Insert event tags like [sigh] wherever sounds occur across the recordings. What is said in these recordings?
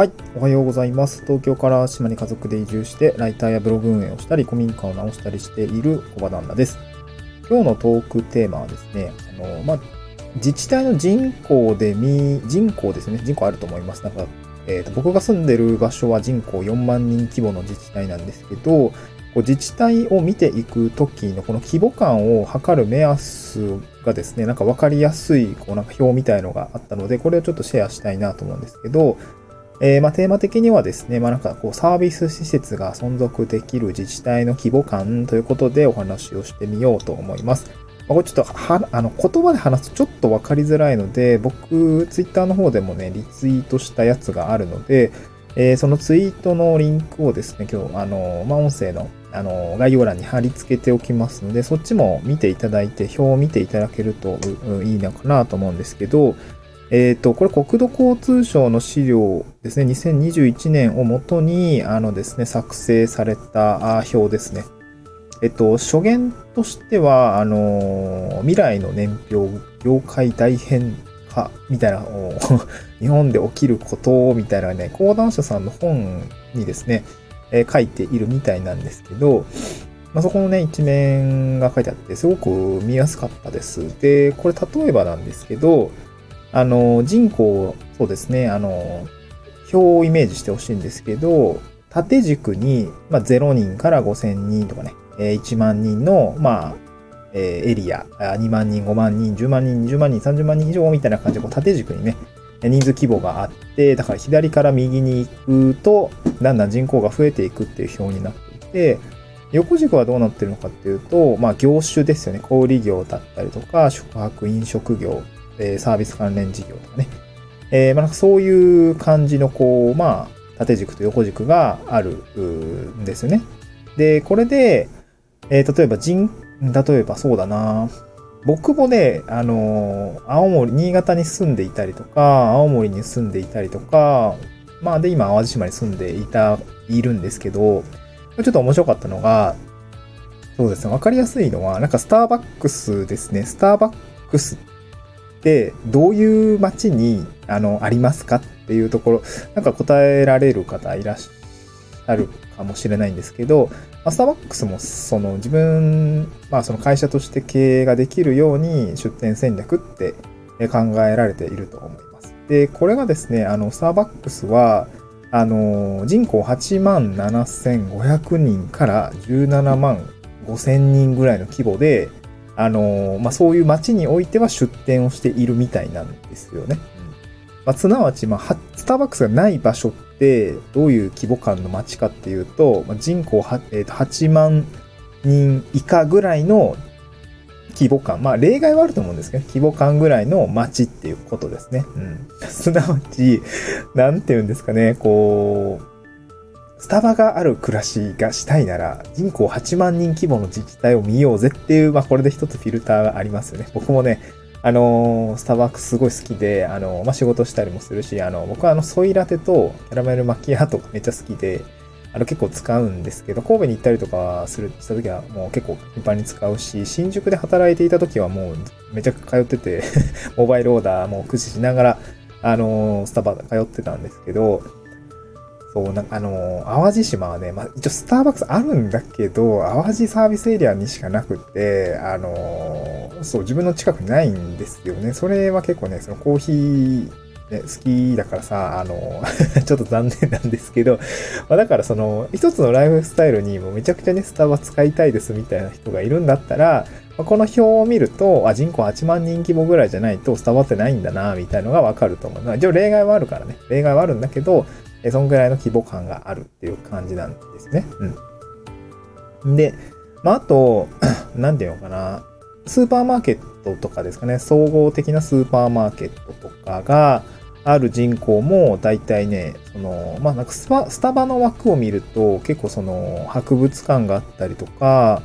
はい、おはようございます。東京から島に家族で移住して、ライターやブログ運営をしたり、古民家を直したりしている小場旦那です。今日のトークテーマはですね、あの、まあ、自治体の人口で見、人口ですね、人口あると思います。なんか、えーと、僕が住んでる場所は人口4万人規模の自治体なんですけど、こう自治体を見ていくときのこの規模感を測る目安がですね、なんか分かりやすい、こうなんか表みたいのがあったので、これをちょっとシェアしたいなと思うんですけど、えー、まあ、テーマ的にはですね、まあ、なんかこうサービス施設が存続できる自治体の規模感ということでお話をしてみようと思います。まあ、これちょっとは、あの、言葉で話すとちょっとわかりづらいので、僕、ツイッターの方でもね、リツイートしたやつがあるので、えー、そのツイートのリンクをですね、今日、あの、まあ、音声の、あの、概要欄に貼り付けておきますので、そっちも見ていただいて、表を見ていただけるといいのかなと思うんですけど、えっ、ー、と、これ国土交通省の資料ですね、2021年をもとに、あのですね、作成された表ですね。えっと、初言としては、あの、未来の年表、業界大変化みたいな、[laughs] 日本で起きることみたいなね、講談社さんの本にですね、えー、書いているみたいなんですけど、まあ、そこのね、一面が書いてあって、すごく見やすかったです。で、これ例えばなんですけど、あの、人口、そうですね、あの、表をイメージしてほしいんですけど、縦軸に、まあ、0人から5000人とかね、1万人の、まあ、えエリア、2万人、5万人、10万人、20万人、30万人以上みたいな感じで、こう縦軸にね、人数規模があって、だから左から右に行くと、だんだん人口が増えていくっていう表になっていて、横軸はどうなってるのかっていうと、まあ業種ですよね。小売業だったりとか、宿泊飲食業、えサービス関連事業とかね。えー、まあ、そういう感じの、こう、まあ、縦軸と横軸があるんですよね。で、これで、えー、例えば人、例えばそうだな僕もね、あのー、青森、新潟に住んでいたりとか、青森に住んでいたりとか、まあで、今、淡路島に住んでいた、いるんですけど、ちょっと面白かったのが、そうですね、わかりやすいのは、なんかスターバックスですね。スターバックスってどういう街にあのありますかっていうところ、なんか答えられる方いらっしゃるかもしれないんですけど、スターバックスもその自分、まあその会社として経営ができるように出店戦略って考えられていると思います。で、これがですね、あの、スターバックスは、あの、人口8万7500人から17万5000人ぐらいの規模で、あのまあ、そういう街においては出店をしているみたいなんですよね。うんまあ、すなわち、まあ、スターバックスがない場所ってどういう規模感の街かっていうと、まあ、人口は、えー、と8万人以下ぐらいの規模感。まあ、例外はあると思うんですけど、規模感ぐらいの街っていうことですね。うん。[laughs] すなわち、なんて言うんですかね、こう、スタバがある暮らしがしたいなら、人口8万人規模の自治体を見ようぜっていう、まあこれで一つフィルターがありますよね。僕もね、あのー、スターバックスすごい好きで、あのー、まあ仕事したりもするし、あの、僕はあの、ソイラテとキャラメルマキアートがめっちゃ好きで、あの、結構使うんですけど、神戸に行ったりとかする、した時はもう結構頻繁に使うし、新宿で働いていた時はもうめちゃくちゃ通ってて [laughs] モバイルオーダーも駆使しながら、あの、スタバ通ってたんですけど、そう、なんかあの、淡路島はね、まあ一応スターバックスあるんだけど、淡路サービスエリアにしかなくて、あの、そう、自分の近くにないんですよね。それは結構ね、そのコーヒー、ね、好きだからさ、あの、[laughs] ちょっと残念なんですけど、まあ、だからその、一つのライフスタイルにもめちゃくちゃね、スタバ使いたいですみたいな人がいるんだったら、まあ、この表を見ると、あ、人口8万人規模ぐらいじゃないとスタバってないんだな、みたいのがわかると思う。一応例外はあるからね。例外はあるんだけど、えそんぐらいの規模感があるっていう感じなんですね。うん。で、まあ、あと、[clears throat] なんていうのかな。スーパーマーケットとかですかね。総合的なスーパーマーケットとかがある人口も大体ね、その、まあ、なんかスパ、スタバの枠を見ると結構その博物館があったりとか、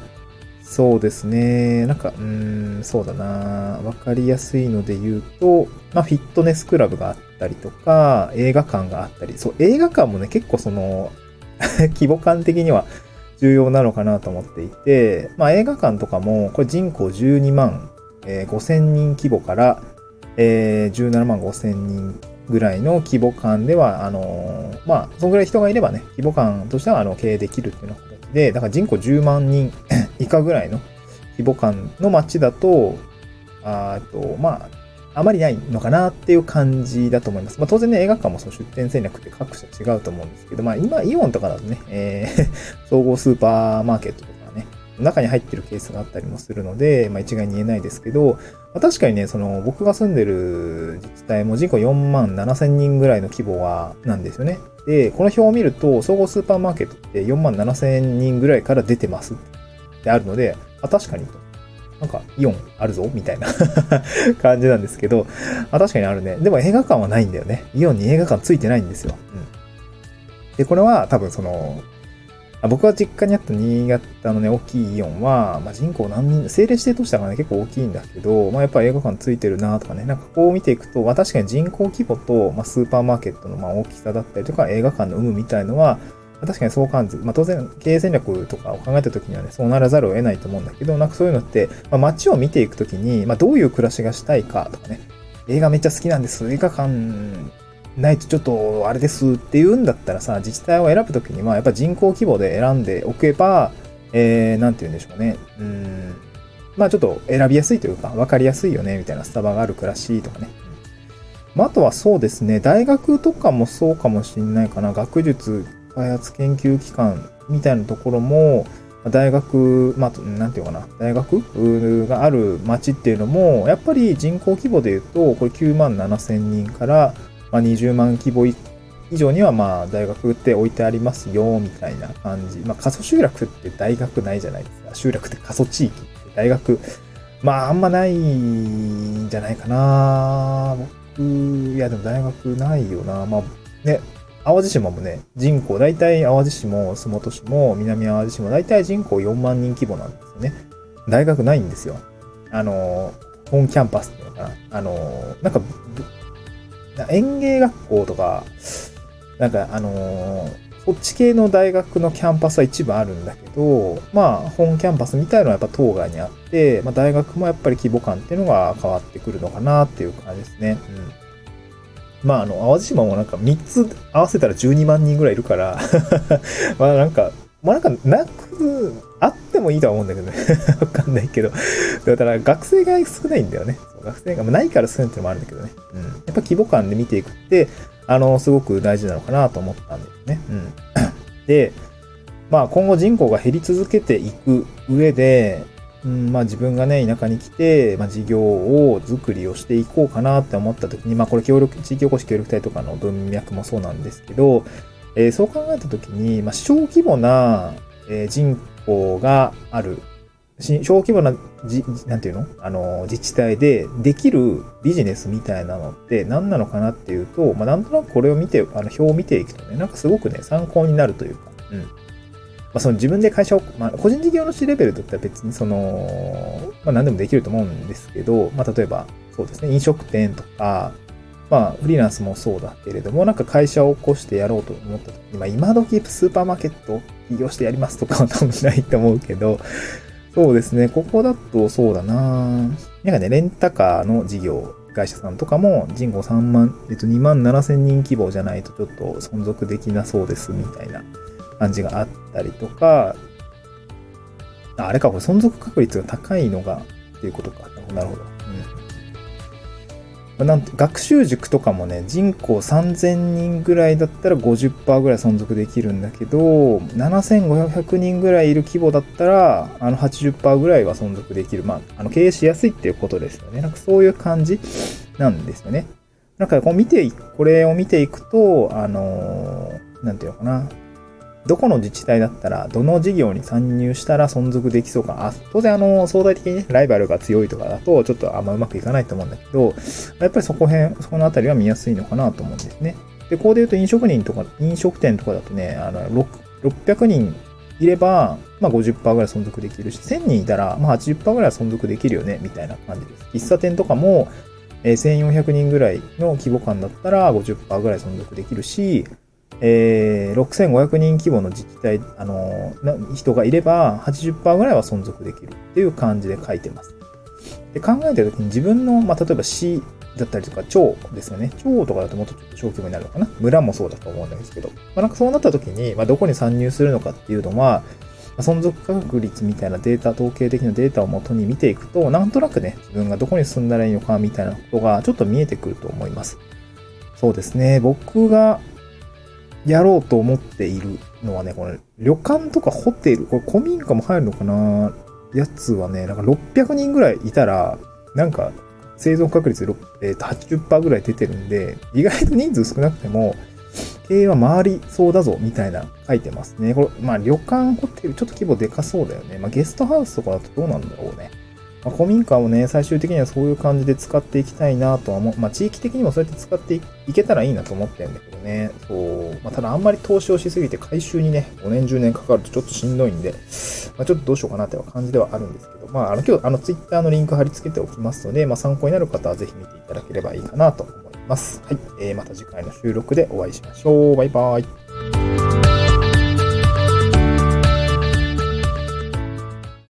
そうですね。なんか、うーん、そうだな。わかりやすいので言うと、まあ、フィットネスクラブがあったりとか、映画館があったり、そう、映画館もね、結構その [laughs] 規模感的には重要なのかなと思っていて、まあ、映画館とかも、これ人口12万、えー、5千人規模から、えー、17万5千人ぐらいの規模感では、あのー、まあ、そのぐらい人がいればね、規模感としては、あの、経営できるっていうような形で、だから人口10万人 [laughs] 以下ぐらいの規模感の街だと、あと、まあ、あまりないのかなっていう感じだと思います。まあ、当然ね、映画館もその出店戦略って各社違うと思うんですけど、まあ今、イオンとかだとね、えー [laughs] 総合スーパーマーケットとかね、中に入ってるケースがあったりもするので、まあ一概に言えないですけど、まあ、確かにね、その僕が住んでる自治体も人口4万7千人ぐらいの規模は、なんですよね。で、この表を見ると、総合スーパーマーケットって4万7千人ぐらいから出てますってあるので、あ、確かにと。なんかイオンあるぞみたいな [laughs] 感じなんですけど、あ、確かにあるね。でも映画館はないんだよね。イオンに映画館ついてないんですよ。うん。で、これは多分その、あ僕は実家にあった新潟のね、大きいイオンは、まあ、人口何人、政令指定都市だからね、結構大きいんだけど、まあ、やっぱ映画館ついてるなとかね、なんかこう見ていくと、まあ、確かに人口規模と、まあ、スーパーマーケットのまあ大きさだったりとか、映画館の有無みたいのは、確かにそう感じ、まあ、当然経営戦略とかを考えた時にはね、そうならざるを得ないと思うんだけど、なんかそういうのって、まあ、街を見ていくときに、まあ、どういう暮らしがしたいかとかね、映画めっちゃ好きなんです、映画館ないとちょっとあれですって言うんだったらさ、自治体を選ぶときには、やっぱ人口規模で選んでおけば、えー、なんて言うんでしょうね。うん。まあちょっと選びやすいというか、わかりやすいよね、みたいなスタバがある暮らしとかね。まあ、あとはそうですね、大学とかもそうかもしんないかな。学術開発研究機関みたいなところも、大学、まあ、なんていうかな、大学？がある町っていうのも、やっぱり人口規模で言うと、これ9万7千人から、まあ、20万規模以上には、まあ、大学って置いてありますよ、みたいな感じ。まあ、過疎集落って大学ないじゃないですか。集落って過疎地域って大学、まあ、あんまないんじゃないかな。僕、いや、でも大学ないよな。まあ、ね、淡路島もね、人口、大体淡路市も洲本市も南あわじ市も大体人口4万人規模なんですよね。大学ないんですよ。あの、本キャンパスっていうのかな。あの、なんか、園芸学校とか、なんかあのそっち系の大学のキャンパスは一部あるんだけど、まあ、本キャンパスみたいのはやっぱ都会にあって、まあ、大学もやっぱり規模感っていうのが変わってくるのかなっていう感じですね。うんまあ、あの、淡路島もなんか3つ合わせたら12万人ぐらいいるから [laughs] まあなんか、まあなんか、なく、あってもいいとは思うんだけどね [laughs] わかんないけどだから学生が少ないんだよね。学生が、ないから少ないっていうのもあるんだけどね。うん。やっぱ規模感で見ていくって、あの、すごく大事なのかなと思ったんですね。うん。[clears throat] で、まあ今後人口が減り続けていく上で、うん、まあ自分がね、田舎に来て、まあ事業を作りをしていこうかなって思った時に、まあこれ協力、地域おこし協力隊とかの文脈もそうなんですけど、えー、そう考えた時に、まあ小規模な、えー、人口がある、小規模な、なんていうの？あの、自治体でできるビジネスみたいなのって何なのかなっていうと、まあなんとなくこれを見て、あの表を見ていくとね、なんかすごくね、参考になるというか、うん。まあ、その自分で会社を、まあ、個人事業主レベルだったら別にその、まあ、何でもできると思うんですけど、まあ、例えば、そうですね、飲食店とか、まあ、フリーランスもそうだけれども、なんか会社を起こしてやろうと思った時に、まあ、今時スーパーマーケット起業してやりますとかは多分ないと思うけど、そうですね、ここだとそうだな。なんかね、レンタカーの事業、会社さんとかも人口3万、えっと2万7千人規模じゃないとちょっと存続できなそうですみたいな。感じがあったりとか、あれか、これ存続確率が高いのがっていうことか。なるほど。うん。なんて学習塾とかもね、人口3000人ぐらいだったら50%ぐらい存続できるんだけど、7500人ぐらいいる規模だったら、あの80%ぐらいは存続できる。まあ、あの経営しやすいっていうことですよね。なんかそういう感じなんですよね。なんかこう見て、これを見ていくと、あのー、なんていうのかな。どこの自治体だったら、どの事業に参入したら存続できそうか。あ当然、あの、相対的に、ライバルが強いとかだと、ちょっとあんまうまくいかないと思うんだけど、やっぱりそこへん、そのあたりは見やすいのかなと思うんですね。で、こうで言うと飲食人とか、飲食店とかだとね、あの、600人いれば、まあ50%ぐらい存続できるし、1000人いたら、まあ80%ぐらい存続できるよね、みたいな感じです。喫茶店とかも、えー、1400人ぐらいの規模感だったら50%ぐらい存続できるし、えー、6500人規模の自治体、あの人がいれば80%ぐらいは存続できるっていう感じで書いてます。で考えたときに自分の、まあ、例えば市だったりとか、町ですよね。町とかだともっとちょっと小規模になるのかな。村もそうだと思うんですけど。まあ、なんかそうなった時に、まあ、どこに参入するのかっていうのは、存続確率みたいなデータ、統計的なデータを元に見ていくと、なんとなくね、自分がどこに進んだらいいのかみたいなことがちょっと見えてくると思います。そうですね。僕がやろうと思っているのはね、これ、旅館とかホテル、これ古民家も入るのかな？やつはね、なんか600人ぐらいいたら、なんか生存確率、えー、と80%ぐらい出てるんで、意外と人数少なくても、経営は回りそうだぞ、みたいな書いてますね。これ、まあ旅館、ホテル、ちょっと規模でかそうだよね。まあゲストハウスとかだとどうなんだろうね。まあ、古民家をね、最終的にはそういう感じで使っていきたいなとは思う。まあ、地域的にもそうやって使っていけたらいいなと思ってるんだけどね。そう。まあ、ただあんまり投資をしすぎて回収にね、5年10年かかるとちょっとしんどいんで、まあ、ちょっとどうしようかなっていう感じではあるんですけど、まあ、あの、今日、あの、ツイッターのリンク貼り付けておきますので、まあ、参考になる方はぜひ見ていただければいいかなと思います。はい。えー、また次回の収録でお会いしましょう。バイバイ。